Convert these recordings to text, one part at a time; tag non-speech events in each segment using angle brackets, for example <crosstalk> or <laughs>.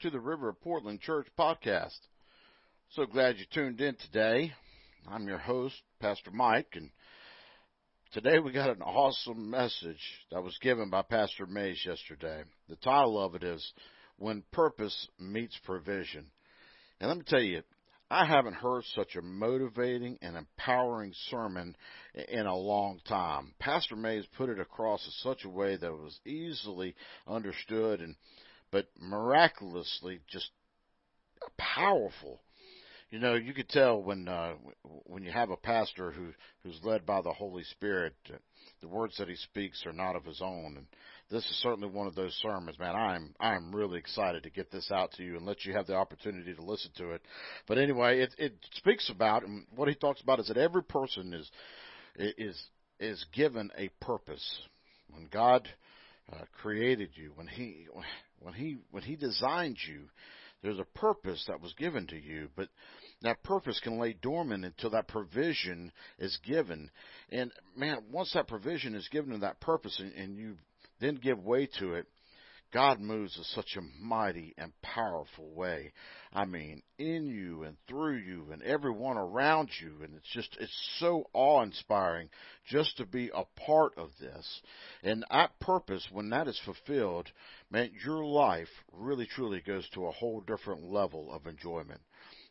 to the River of Portland Church podcast. So glad you tuned in today. I'm your host, Pastor Mike, and today we got an awesome message that was given by Pastor Mays yesterday. The title of it is When Purpose Meets Provision. And let me tell you, I haven't heard such a motivating and empowering sermon in a long time. Pastor Mays put it across in such a way that it was easily understood and but miraculously just powerful. You know, you could tell when uh, when you have a pastor who who's led by the Holy Spirit, uh, the words that he speaks are not of his own, and this is certainly one of those sermons, man. I'm I'm really excited to get this out to you and let you have the opportunity to listen to it. But anyway, it it speaks about and what he talks about is that every person is is is given a purpose. When God uh, created you, when he when he when he designed you, there's a purpose that was given to you, but that purpose can lay dormant until that provision is given. And man, once that provision is given to that purpose and, and you then give way to it, God moves in such a mighty and powerful way. I mean, in you and through you and everyone around you. And it's just, it's so awe inspiring just to be a part of this. And that purpose, when that is fulfilled, man, your life really truly goes to a whole different level of enjoyment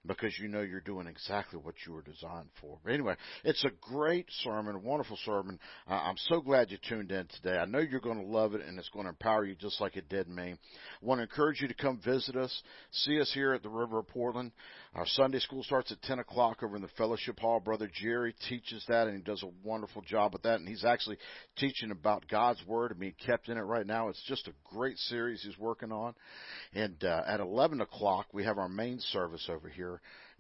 because you know you're doing exactly what you were designed for. But anyway, it's a great sermon, a wonderful sermon. Uh, I'm so glad you tuned in today. I know you're going to love it and it's going to empower you just like it did me. I want to encourage you to come visit us, see us here at the River of Portland. Our Sunday school starts at 10 o'clock over in the fellowship hall. Brother Jerry teaches that and he does a wonderful job with that. And he's actually teaching about God's Word and being kept in it right now. It's just a great series he's working on. And uh, at 11 o'clock, we have our main service over here.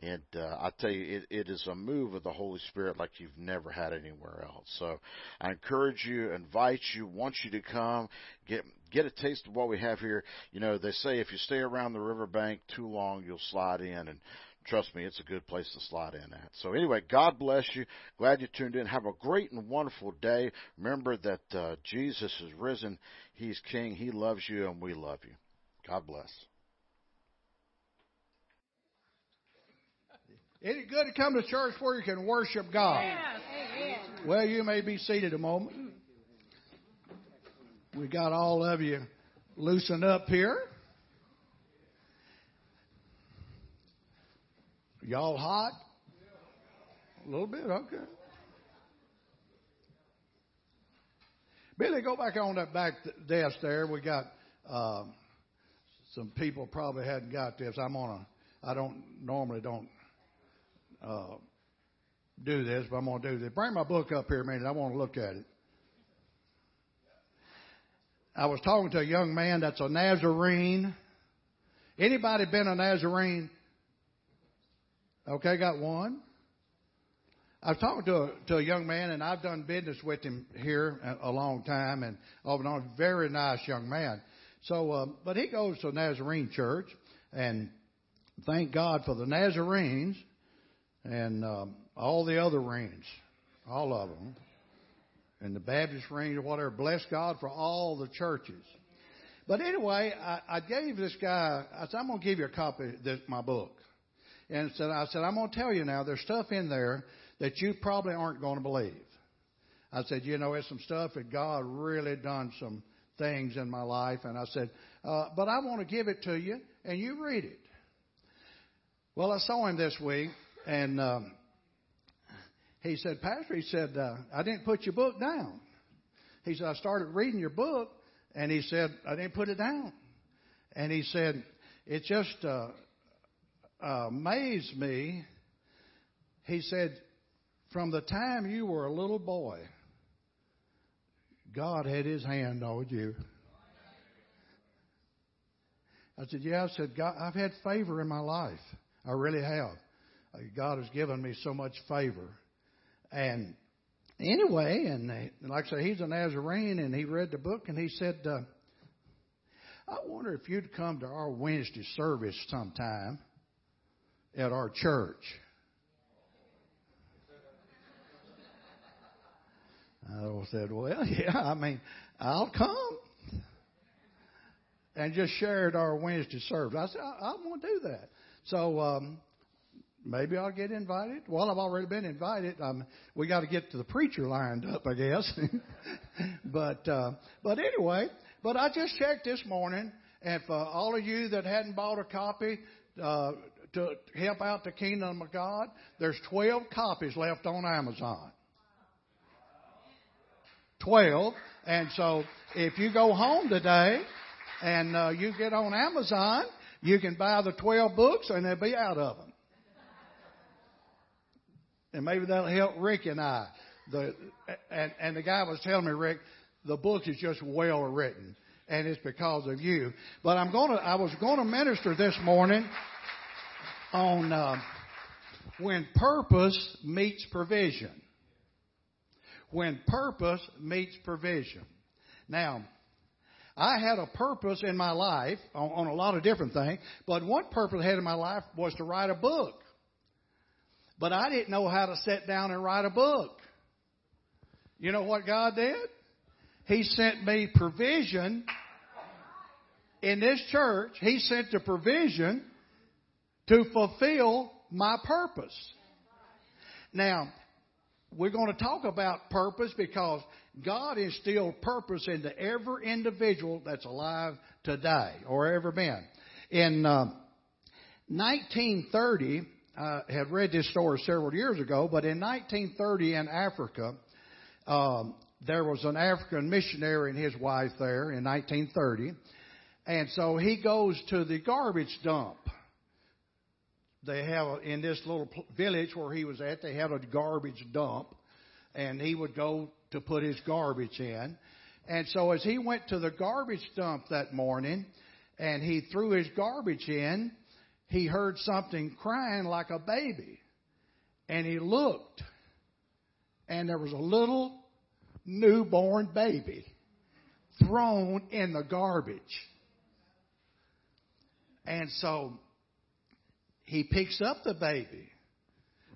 And uh, I tell you, it, it is a move of the Holy Spirit like you've never had anywhere else. So I encourage you, invite you, want you to come, get get a taste of what we have here. You know, they say if you stay around the riverbank too long, you'll slide in, and trust me, it's a good place to slide in at. So anyway, God bless you. Glad you tuned in. Have a great and wonderful day. Remember that uh, Jesus is risen. He's King. He loves you, and we love you. God bless. Isn't it good to come to church where you can worship God? Yes. Well, you may be seated a moment. We got all of you loosened up here. Y'all hot? A little bit, okay. Billy, go back on that back desk there. We got um, some people probably hadn't got this. I'm on a. I don't normally don't uh, do this, but I'm going to do this. Bring my book up here a minute. I want to look at it. I was talking to a young man that's a Nazarene. Anybody been a Nazarene? Okay, got one. I was talking to a, to a young man, and I've done business with him here a, a long time, and off and on, very nice young man. So, uh, but he goes to a Nazarene church, and thank God for the Nazarenes and um, all the other rings, all of them, and the Baptist ring or whatever. Bless God for all the churches. But anyway, I, I gave this guy. I said, "I'm going to give you a copy of this, my book." And said, "I said I'm going to tell you now. There's stuff in there that you probably aren't going to believe." I said, "You know, it's some stuff that God really done some things in my life." And I said, uh, "But I want to give it to you, and you read it." Well, I saw him this week, and um, he said, Pastor, he said, uh, I didn't put your book down. He said, I started reading your book, and he said, I didn't put it down. And he said, it just uh, amazed me. He said, from the time you were a little boy, God had his hand on you. I said, Yeah. I said, God, I've had favor in my life. I really have. God has given me so much favor. And anyway, and like I said, he's a Nazarene, and he read the book, and he said, uh, "I wonder if you'd come to our Wednesday service sometime at our church." I said, "Well, <laughs> yeah, I mean, I'll come." and just shared our Wednesday service. I said, I, I want to do that. So um, maybe I'll get invited. Well, I've already been invited. Um, we got to get to the preacher lined up, I guess. <laughs> but uh, but anyway, but I just checked this morning, and for all of you that hadn't bought a copy. Uh, to help out the kingdom of God, there's 12 copies left on Amazon. 12. And so if you go home today and uh, you get on Amazon, you can buy the 12 books and they'll be out of them. And maybe that'll help Rick and I. The, and, and the guy was telling me, Rick, the book is just well written and it's because of you. But I'm to, I was to minister this morning on uh, when purpose meets provision. When purpose meets provision. Now, I had a purpose in my life on, on a lot of different things, but one purpose I had in my life was to write a book. But I didn't know how to sit down and write a book. You know what God did? He sent me provision in this church. He sent the provision to fulfill my purpose. Now, we're going to talk about purpose because God instilled purpose into every individual that's alive today or ever been. In uh, 1930, I had read this story several years ago, but in 1930 in Africa, um, there was an African missionary and his wife there in 1930. And so he goes to the garbage dump. They have, in this little village where he was at, they had a garbage dump. And he would go to put his garbage in. And so as he went to the garbage dump that morning and he threw his garbage in, he heard something crying like a baby. And he looked and there was a little newborn baby thrown in the garbage. And so he picks up the baby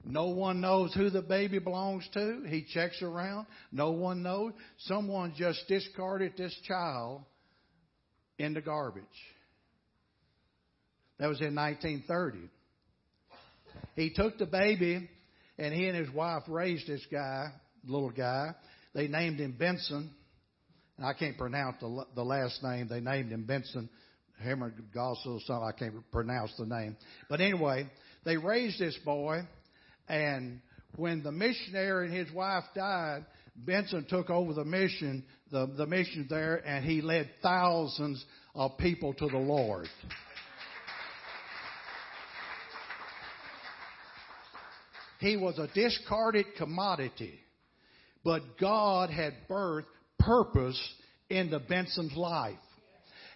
no one knows who the baby belongs to. He checks around. No one knows. Someone just discarded this child in the garbage. That was in 1930. He took the baby and he and his wife raised this guy, little guy. They named him Benson. I can't pronounce the, the last name. They named him Benson. Hammer Gossel something. I can't pronounce the name. But anyway, they raised this boy and when the missionary and his wife died, Benson took over the mission, the, the mission there, and he led thousands of people to the Lord. He was a discarded commodity, but God had birthed purpose into Benson's life.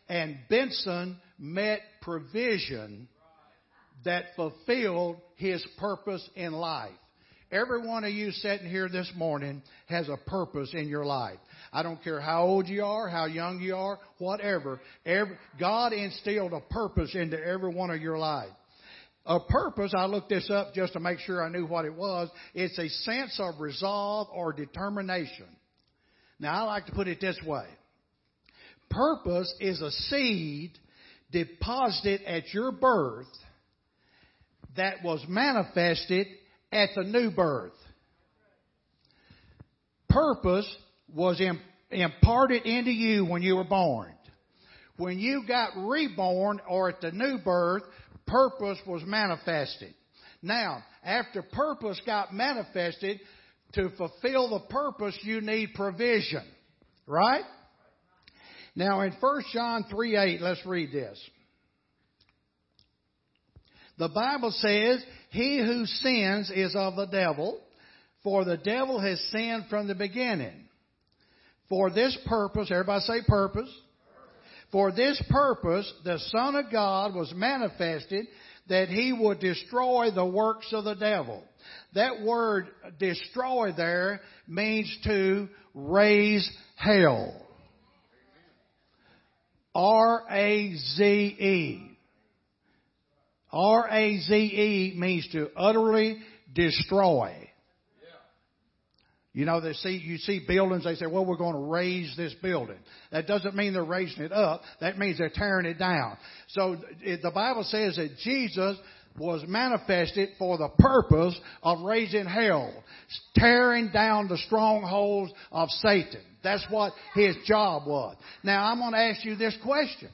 And Benson met provision that fulfilled his purpose in life. Every one of you sitting here this morning has a purpose in your life. I don't care how old you are, how young you are, whatever. Every, God instilled a purpose into every one of your life. A purpose, I looked this up just to make sure I knew what it was. It's a sense of resolve or determination. Now I like to put it this way. Purpose is a seed deposited at your birth that was manifested at the new birth. Purpose was imparted into you when you were born. When you got reborn or at the new birth, purpose was manifested. Now, after purpose got manifested, to fulfill the purpose, you need provision. Right? Now in 1 John 3 8, let's read this. The Bible says, He who sins is of the devil, for the devil has sinned from the beginning. For this purpose, everybody say purpose. For this purpose, the Son of God was manifested that he would destroy the works of the devil. That word destroy there means to raze hell. R-A-Z-E. R-A-Z-E means to utterly destroy. You know, they see, you see buildings, they say, well, we're going to raze this building. That doesn't mean they're raising it up. That means they're tearing it down. So it, the Bible says that Jesus was manifested for the purpose of razing hell, tearing down the strongholds of Satan. That's what his job was. Now I'm going to ask you this question.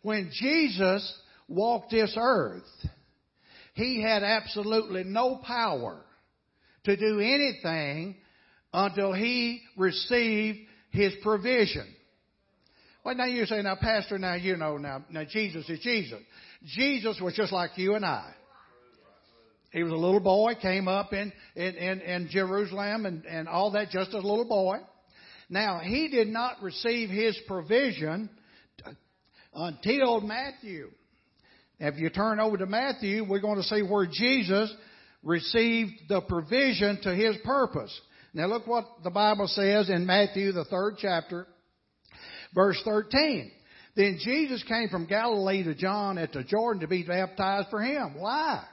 When Jesus walked this earth, he had absolutely no power to do anything until he received his provision. Well, now you say, now, Pastor, now you know, now, now Jesus is Jesus. Jesus was just like you and I. He was a little boy, came up in, in, in, in Jerusalem and, and all that just as a little boy. Now, he did not receive his provision until Matthew. If you turn over to Matthew, we're going to see where Jesus received the provision to his purpose. Now look what the Bible says in Matthew, the third chapter, verse 13. Then Jesus came from Galilee to John at the Jordan to be baptized for him. Why?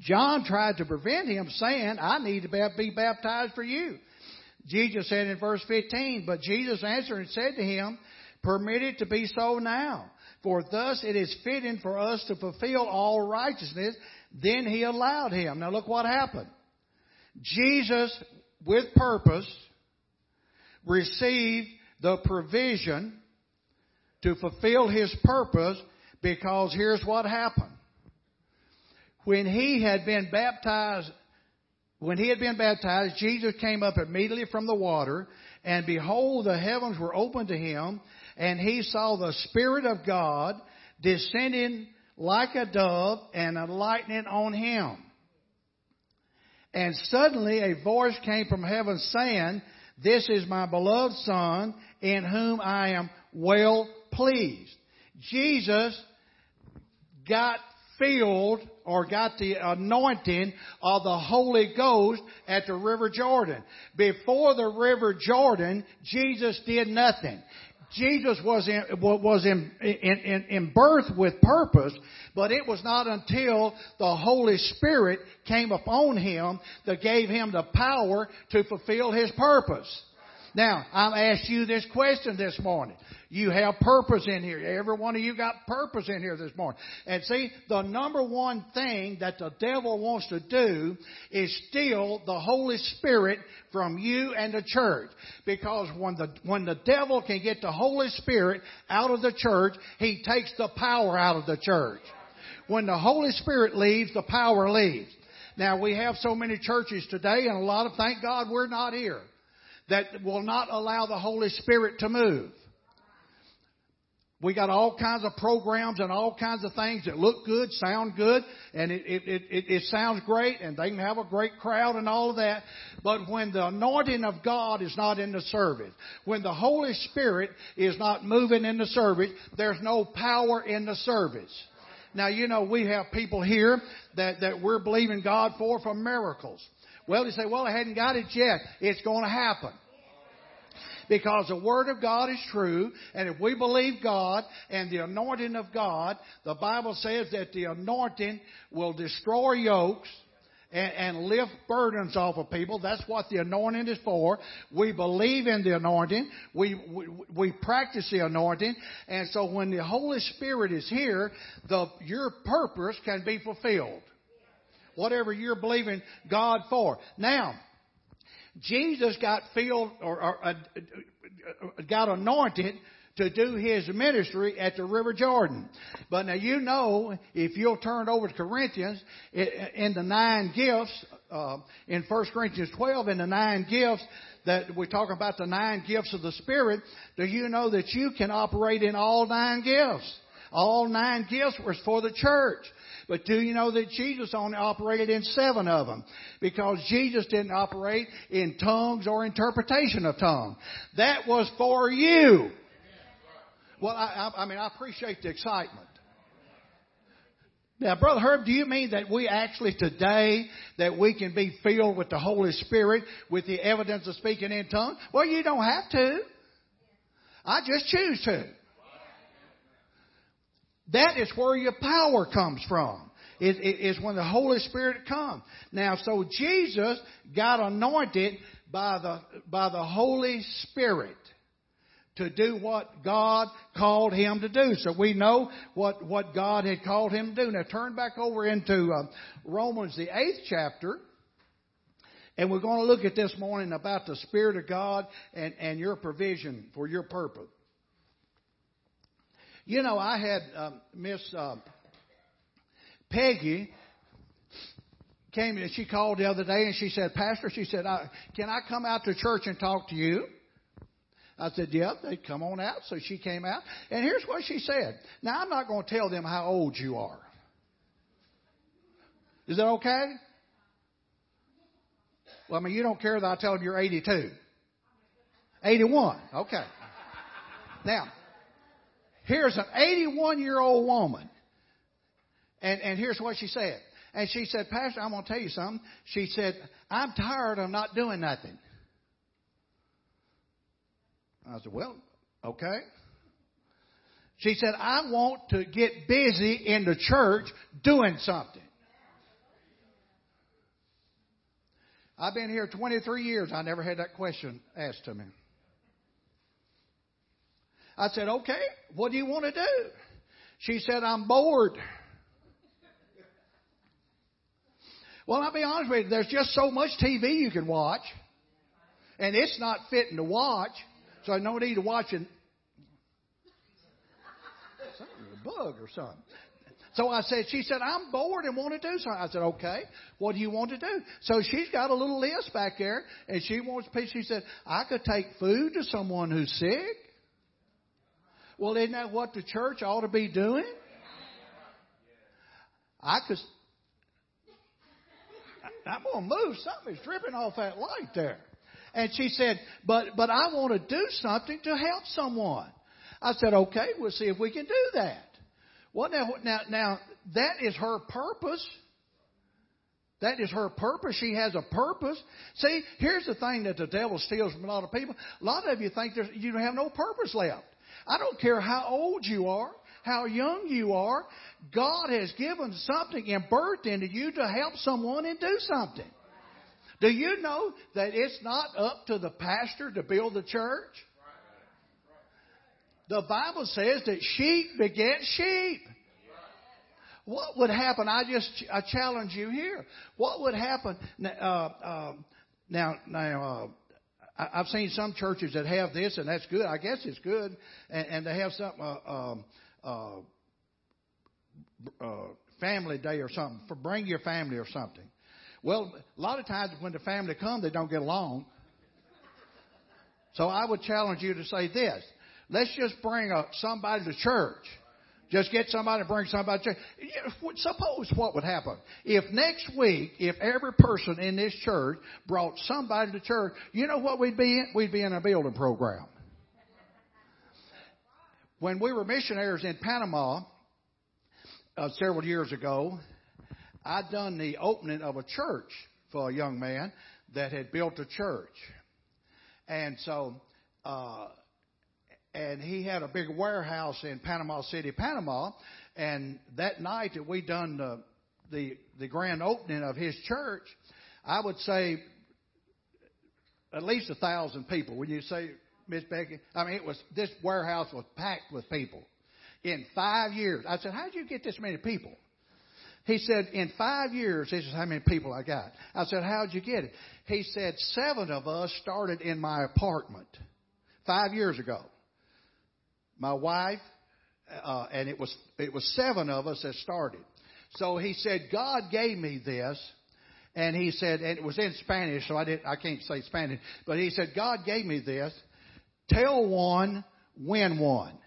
John tried to prevent him saying, I need to be baptized for you. Jesus said in verse 15, but Jesus answered and said to him, permit it to be so now. For thus it is fitting for us to fulfill all righteousness. Then he allowed him. Now look what happened. Jesus, with purpose, received the provision to fulfill his purpose because here's what happened. When he had been baptized, when he had been baptized, Jesus came up immediately from the water, and behold, the heavens were opened to him, and he saw the Spirit of God descending like a dove and alighting on him. And suddenly a voice came from heaven saying, This is my beloved Son, in whom I am well pleased. Jesus got filled or got the anointing of the Holy Ghost at the River Jordan. Before the River Jordan, Jesus did nothing. Jesus was in, was in, in, in, birth with purpose, but it was not until the Holy Spirit came upon him that gave him the power to fulfill his purpose. Now, I'm asking you this question this morning. You have purpose in here. Every one of you got purpose in here this morning. And see, the number one thing that the devil wants to do is steal the Holy Spirit from you and the church. Because when the, when the devil can get the Holy Spirit out of the church, he takes the power out of the church. When the Holy Spirit leaves, the power leaves. Now we have so many churches today and a lot of, thank God we're not here, that will not allow the Holy Spirit to move. We got all kinds of programs and all kinds of things that look good, sound good, and it, it, it, it, sounds great, and they can have a great crowd and all of that. But when the anointing of God is not in the service, when the Holy Spirit is not moving in the service, there's no power in the service. Now, you know, we have people here that, that we're believing God for for miracles. Well, they say, well, I hadn't got it yet. It's going to happen because the Word of God is true, and if we believe God and the anointing of God, the Bible says that the anointing will destroy yokes, and, and, lift burdens off of people. That's what the anointing is for. We believe in the anointing. We, we, we practice the anointing. And so when the Holy Spirit is here, the, your purpose can be fulfilled. Whatever you're believing God for. Now, Jesus got filled or, or uh, got anointed to do his ministry at the River Jordan. But now you know, if you'll turn over to Corinthians, in the nine gifts, uh, in 1 Corinthians 12, in the nine gifts, that we talk about the nine gifts of the Spirit, do you know that you can operate in all nine gifts? All nine gifts were for the church. But do you know that Jesus only operated in seven of them? Because Jesus didn't operate in tongues or interpretation of tongues. That was for you. Well, I, I mean, I appreciate the excitement. Now, Brother Herb, do you mean that we actually today, that we can be filled with the Holy Spirit with the evidence of speaking in tongues? Well, you don't have to. I just choose to. That is where your power comes from. It, it, it's when the Holy Spirit comes. Now, so Jesus got anointed by the, by the Holy Spirit to do what God called him to do. So we know what, what God had called him to do. Now turn back over into uh, Romans, the eighth chapter. And we're going to look at this morning about the Spirit of God and, and your provision for your purpose. You know, I had um, Miss uh, Peggy came and she called the other day and she said, Pastor, she said, can I come out to church and talk to you? I said, yep, they come on out. So she came out. And here's what she said. Now, I'm not going to tell them how old you are. Is that okay? Well, I mean, you don't care that I tell them you're 82. 81. Okay. Now, here's an 81 year old woman. And, and here's what she said. And she said, Pastor, I'm going to tell you something. She said, I'm tired of not doing nothing. I said, Well, okay. She said, I want to get busy in the church doing something. I've been here 23 years. I never had that question asked to me. I said, okay, what do you want to do? She said, I'm bored. Well, I'll be honest with you, there's just so much TV you can watch, and it's not fitting to watch. So no need to watch it. Something a bug or something. So I said, she said, I'm bored and want to do something. I said, okay, what do you want to do? So she's got a little list back there and she wants, she said, I could take food to someone who's sick. Well, isn't that what the church ought to be doing? I could, I'm going to move. Something Something's dripping off that light there. And she said, but, but I want to do something to help someone. I said, okay, we'll see if we can do that. Well, now, now, now, that is her purpose. That is her purpose. She has a purpose. See, here's the thing that the devil steals from a lot of people. A lot of you think you have no purpose left. I don't care how old you are, how young you are. God has given something and birthed into you to help someone and do something. Do you know that it's not up to the pastor to build the church? The Bible says that sheep beget sheep. What would happen? I just I challenge you here. What would happen? Uh, uh, now, now uh, I've seen some churches that have this, and that's good. I guess it's good, and, and they have some uh, um, uh, uh, family day or something for bring your family or something. Well, a lot of times when the family come, they don't get along. So I would challenge you to say this. Let's just bring a, somebody to church. Just get somebody bring somebody to church. Suppose what would happen if next week, if every person in this church brought somebody to church, you know what we'd be in? We'd be in a building program. When we were missionaries in Panama uh, several years ago, I'd done the opening of a church for a young man that had built a church. And so, uh, and he had a big warehouse in Panama City, Panama. And that night that we done the, the, the grand opening of his church, I would say at least a thousand people. Would you say, Miss Becky? I mean, it was, this warehouse was packed with people. In five years, I said, how'd you get this many people? He said, in five years, this is how many people I got. I said, how'd you get it? He said, seven of us started in my apartment five years ago. My wife, uh, and it was, it was seven of us that started. So he said, God gave me this. And he said, and it was in Spanish, so I didn't, I can't say Spanish, but he said, God gave me this. Tell one, win one.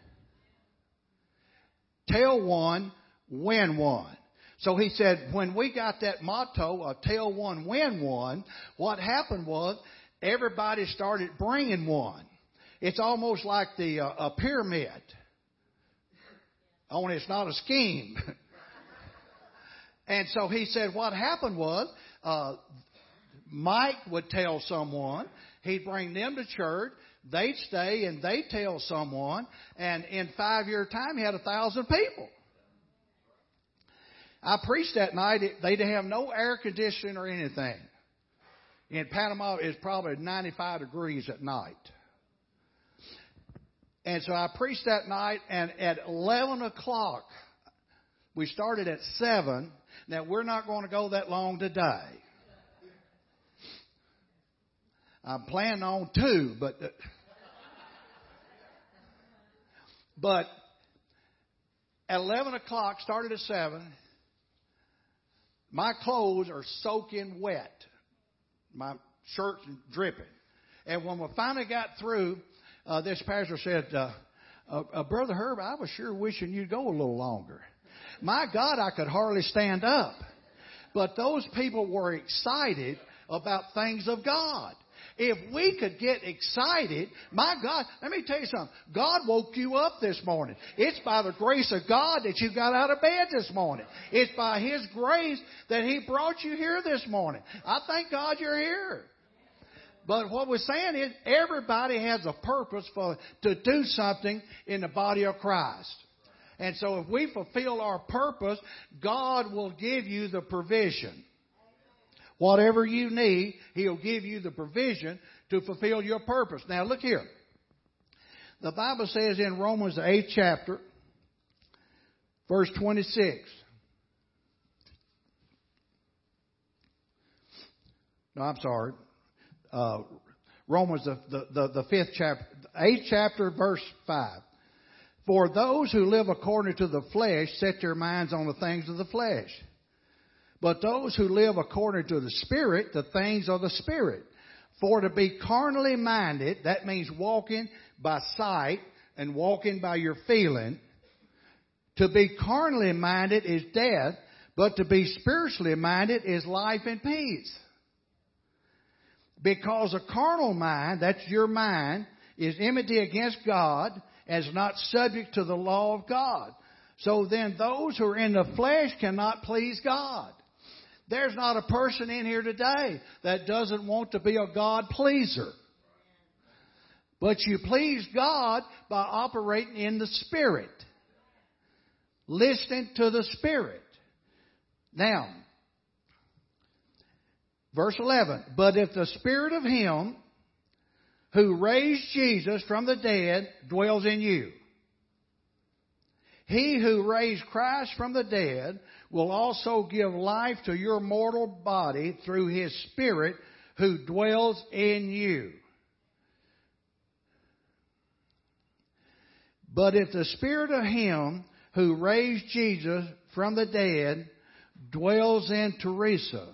Tell one, win one. So he said, when we got that motto of tell one, win one, what happened was everybody started bringing one. It's almost like the uh, a pyramid. Only it's not a scheme. <laughs> and so he said what happened was uh, Mike would tell someone, he'd bring them to church, they'd stay and they'd tell someone, and in five year time he had a thousand people. I preached that night. They didn't have no air conditioning or anything. In Panama, it's probably 95 degrees at night. And so I preached that night, and at 11 o'clock, we started at 7. Now, we're not going to go that long today. I'm planning on 2, but. Uh, but at 11 o'clock, started at 7, my clothes are soaking wet. My shirt's dripping. And when we finally got through, uh, this pastor said, uh, uh, uh, Brother Herb, I was sure wishing you'd go a little longer. My God, I could hardly stand up. But those people were excited about things of God. If we could get excited, my God, let me tell you something. God woke you up this morning. It's by the grace of God that you got out of bed this morning. It's by His grace that He brought you here this morning. I thank God you're here. But what we're saying is everybody has a purpose for to do something in the body of Christ. And so if we fulfill our purpose, God will give you the provision. Whatever you need, He'll give you the provision to fulfill your purpose. Now look here. The Bible says in Romans the 8th chapter, verse 26. No, I'm sorry. Uh, Romans the, the, the, the fifth chapter, eighth chapter, verse five. For those who live according to the flesh set their minds on the things of the flesh. But those who live according to the Spirit, the things of the Spirit. For to be carnally minded, that means walking by sight and walking by your feeling. To be carnally minded is death, but to be spiritually minded is life and peace. Because a carnal mind, that's your mind, is enmity against God is not subject to the law of God. So then those who are in the flesh cannot please God. There's not a person in here today that doesn't want to be a God pleaser. But you please God by operating in the Spirit. Listening to the Spirit. Now, verse 11. But if the Spirit of Him who raised Jesus from the dead dwells in you, He who raised Christ from the dead will also give life to your mortal body through his Spirit who dwells in you. But if the Spirit of him who raised Jesus from the dead dwells in Teresa,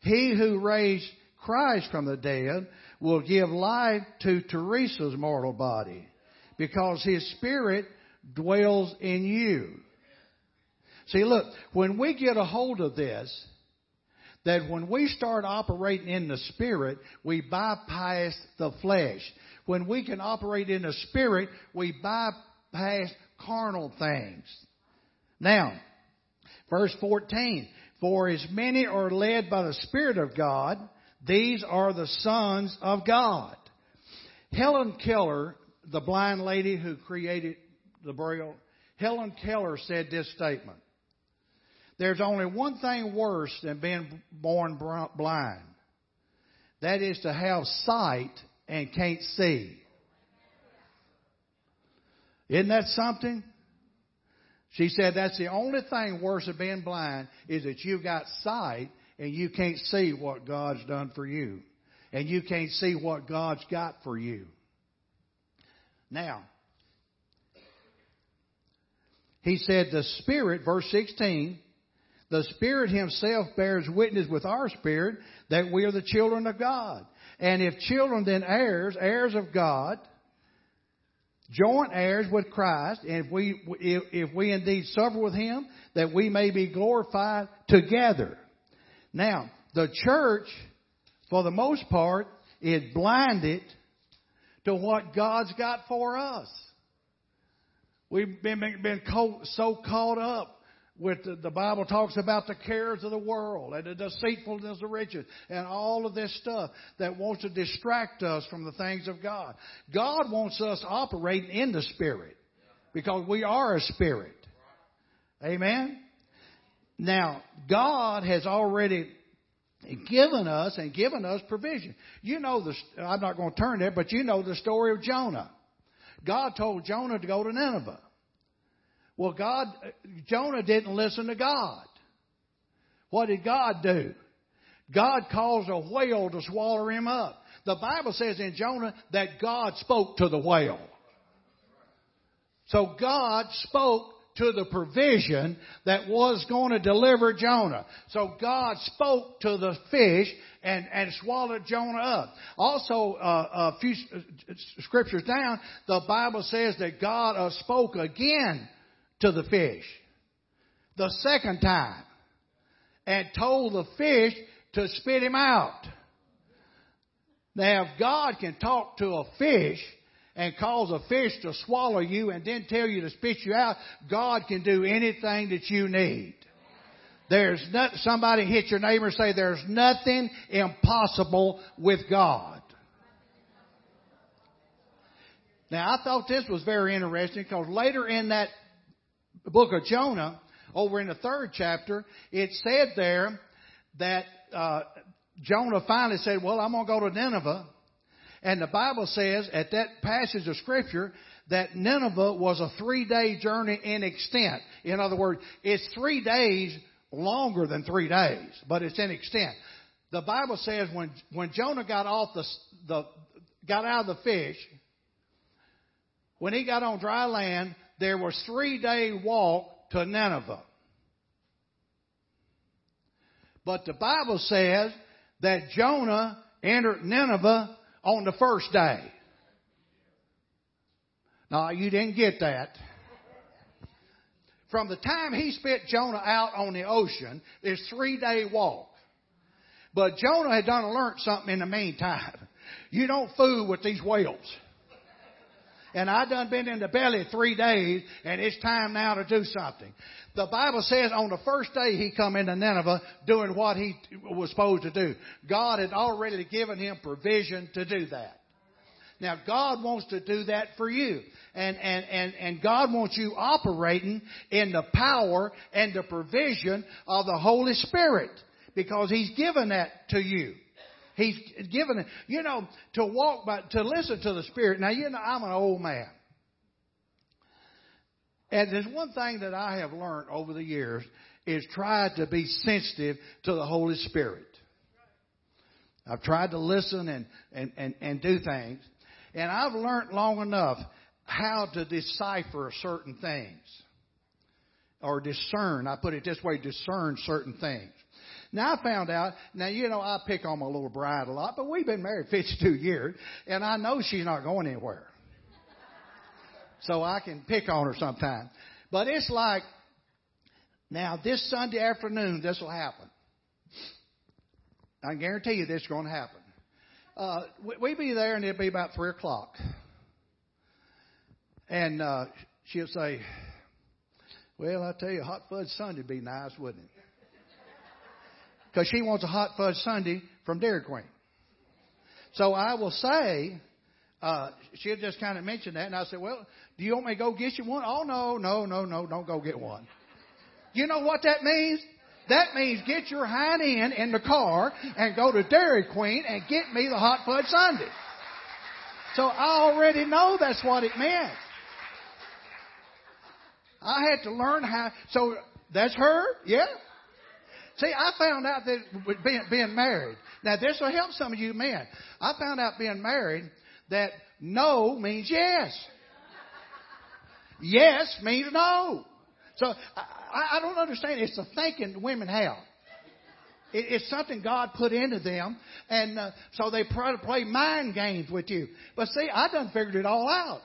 he who raised Christ from the dead will give life to Teresa's mortal body because his Spirit dwells in you. See, look, when we get a hold of this, that when we start operating in the Spirit, we bypass the flesh. When we can operate in the Spirit, we bypass carnal things. Now, verse 14, for as many are led by the Spirit of God, these are the sons of God. Helen Keller, the blind lady who created the braille, Helen Keller said this statement. There's only one thing worse than being born blind. That is to have sight and can't see. Isn't that something? She said that's the only thing worse than being blind is that you've got sight and you can't see what God's done for you. And you can't see what God's got for you. Now, he said the Spirit, verse 16, the Spirit Himself bears witness with our spirit that we are the children of God. And if children, then heirs, heirs of God, joint heirs with Christ, and if we, if, if we indeed suffer with Him, that we may be glorified together. Now, the church, for the most part, is blinded to what God's got for us. We've been, been so caught up with the, the, Bible talks about the cares of the world and the deceitfulness of riches and all of this stuff that wants to distract us from the things of God. God wants us operating in the Spirit because we are a spirit. Amen. Now, God has already given us and given us provision. You know the, I'm not going to turn there, but you know the story of Jonah. God told Jonah to go to Nineveh. Well, God, Jonah didn't listen to God. What did God do? God caused a whale to swallow him up. The Bible says in Jonah that God spoke to the whale. So God spoke to the provision that was going to deliver Jonah. So God spoke to the fish and, and swallowed Jonah up. Also, uh, a few scriptures down, the Bible says that God uh, spoke again to the fish. The second time. And told the fish to spit him out. Now, if God can talk to a fish, and cause a fish to swallow you and then tell you to spit you out, God can do anything that you need. There's not, somebody hit your neighbor and say, there's nothing impossible with God. Now I thought this was very interesting because later in that book of Jonah, over in the third chapter, it said there that uh, Jonah finally said, well, I'm going to go to Nineveh and the Bible says at that passage of scripture that Nineveh was a three day journey in extent. In other words, it's three days longer than three days, but it's in extent. The Bible says when, when Jonah got off the, the, got out of the fish, when he got on dry land, there was three day walk to Nineveh. But the Bible says that Jonah entered Nineveh on the first day. No, you didn't get that. From the time he spit Jonah out on the ocean, there's three day walk. But Jonah had done learned something in the meantime. You don't fool with these whales. And I done been in the belly three days, and it's time now to do something. The Bible says on the first day he come into Nineveh doing what he was supposed to do. God had already given him provision to do that. Now God wants to do that for you. And, and, and, and God wants you operating in the power and the provision of the Holy Spirit. Because He's given that to you. He's given you know, to walk by, to listen to the Spirit. Now, you know, I'm an old man. And there's one thing that I have learned over the years is try to be sensitive to the Holy Spirit. I've tried to listen and, and, and, and do things. And I've learned long enough how to decipher certain things. Or discern, I put it this way, discern certain things. Now I found out, now you know I pick on my little bride a lot, but we've been married <laughs> 52 years, and I know she's not going anywhere <laughs> so I can pick on her sometime. But it's like, now this Sunday afternoon, this will happen. I guarantee you this is going to happen. Uh, we, we be there and it'll be about three o'clock. And, uh, she'll say, well, I tell you, hot fudge sundae would be nice, wouldn't it? Because she wants a hot fudge sundae from Dairy Queen. So I will say, uh, she'll just kind of mention that, and I said, "Well, do you want me to go get you one?" Oh no, no, no, no, don't go get one. You know what that means? That means get your hind end in the car and go to Dairy Queen and get me the hot fudge sundae. So I already know that's what it meant. I had to learn how. So that's her, yeah. See, I found out that being, being married. Now this will help some of you men. I found out being married that no means yes. Yes means no. So I, I don't understand. It's a thinking women have. It, it's something God put into them, and uh, so they try to play mind games with you. But see, I done figured it all out.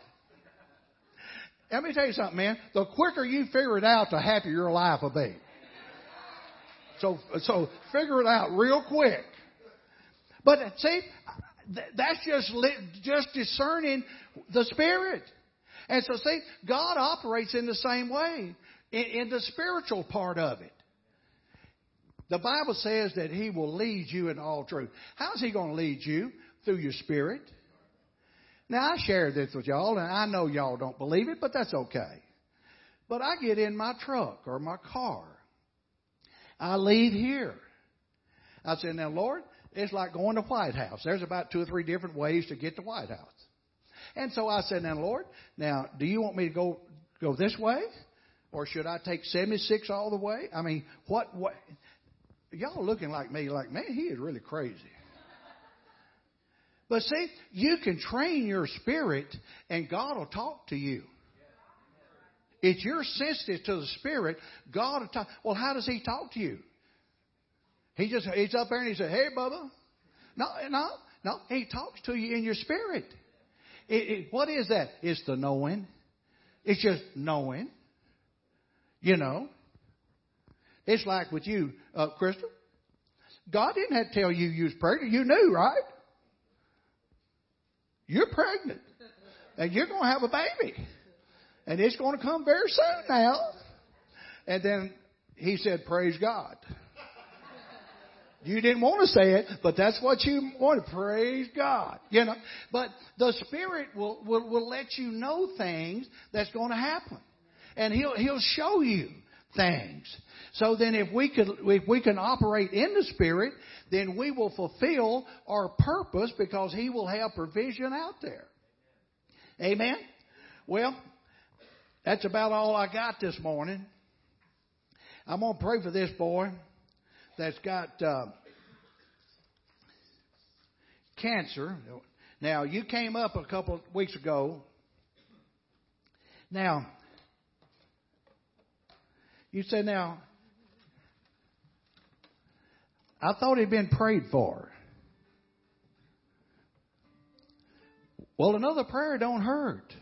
Let me tell you something, man. The quicker you figure it out, the happier your life will be. So, so figure it out real quick. But see, that's just just discerning the spirit. And so, see, God operates in the same way in, in the spiritual part of it. The Bible says that He will lead you in all truth. How's He going to lead you? Through your spirit. Now, I share this with y'all, and I know y'all don't believe it, but that's okay. But I get in my truck or my car. I leave here. I said, now Lord, it's like going to White House. There's about two or three different ways to get to White House. And so I said, now Lord, now do you want me to go go this way, or should I take 76 all the way? I mean, what what? Y'all looking like me, like man, he is really crazy. But see, you can train your spirit, and God will talk to you. If you're sensitive to the Spirit, God will talk. Well, how does He talk to you? He just he's up there and he said, "Hey, Bubba." No, no, no. He talks to you in your spirit. It, it, what is that? It's the knowing. It's just knowing. You know. It's like with you, uh, Crystal. God didn't have to tell you you was pregnant. You knew, right? You're pregnant, and you're going to have a baby, and it's going to come very soon now. And then he said, "Praise God." You didn't want to say it, but that's what you wanted. Praise God. You know, but the Spirit will, will, will let you know things that's going to happen. And He'll, He'll show you things. So then if we could, if we can operate in the Spirit, then we will fulfill our purpose because He will have provision out there. Amen? Well, that's about all I got this morning. I'm going to pray for this boy that's got uh, cancer. Now, you came up a couple weeks ago. Now, you said, now, I thought he'd been prayed for. Well, another prayer don't hurt.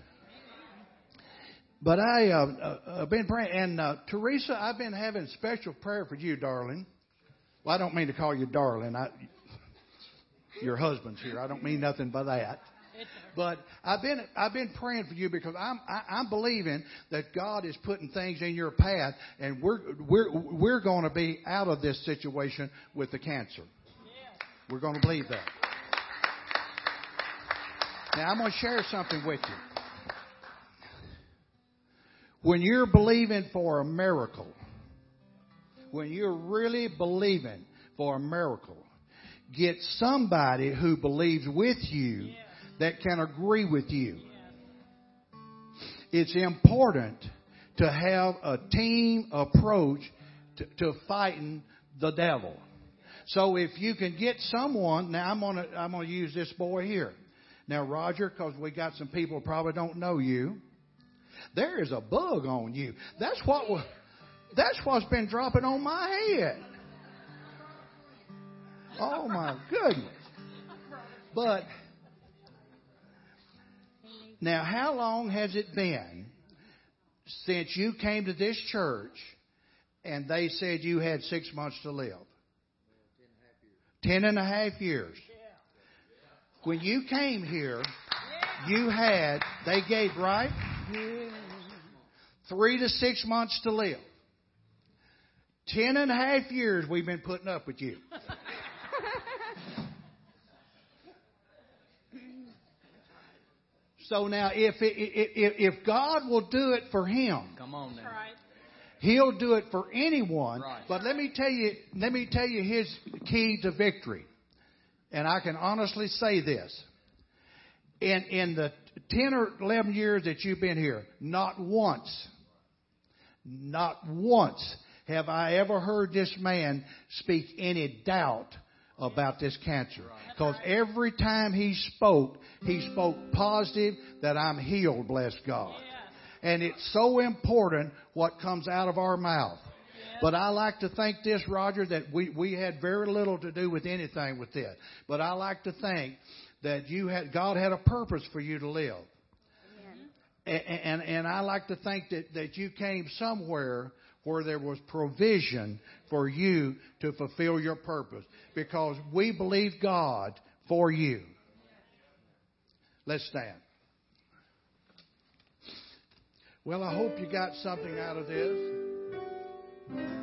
But I, uh, uh, been praying, and uh, Teresa, I've been having special prayer for you, darling. Well, I don't mean to call you darling. I, your husband's here. I don't mean nothing by that. But I've been I've been praying for you because I'm I, I'm believing that God is putting things in your path, and we're we're we're going to be out of this situation with the cancer. We're going to believe that. Now I'm going to share something with you. When you're believing for a miracle, when you're really believing for a miracle, get somebody who believes with you that can agree with you. It's important to have a team approach to, to fighting the devil. So if you can get someone, now I'm gonna I'm gonna use this boy here. Now Roger, because we got some people probably don't know you. There is a bug on you. That's what that's what's been dropping on my head. Oh my goodness. But now, how long has it been since you came to this church and they said you had six months to live? Ten and a half years. When you came here, you had, they gave, right? Three to six months to live. Ten and a half years we've been putting up with you. So now, if if if God will do it for him, come on now. Right. He'll do it for anyone. Right. But let me tell you, let me tell you his key to victory. And I can honestly say this. In in the ten or eleven years that you've been here, not once, not once have I ever heard this man speak any doubt about this cancer. Because every time he spoke, he spoke positive that I'm healed, bless God. And it's so important what comes out of our mouth. But I like to think this, Roger, that we, we had very little to do with anything with this. But I like to think that you had, God had a purpose for you to live. And, and, I like to think that, that you came somewhere where there was provision for you to fulfill your purpose because we believe God for you. Let's stand. Well, I hope you got something out of this.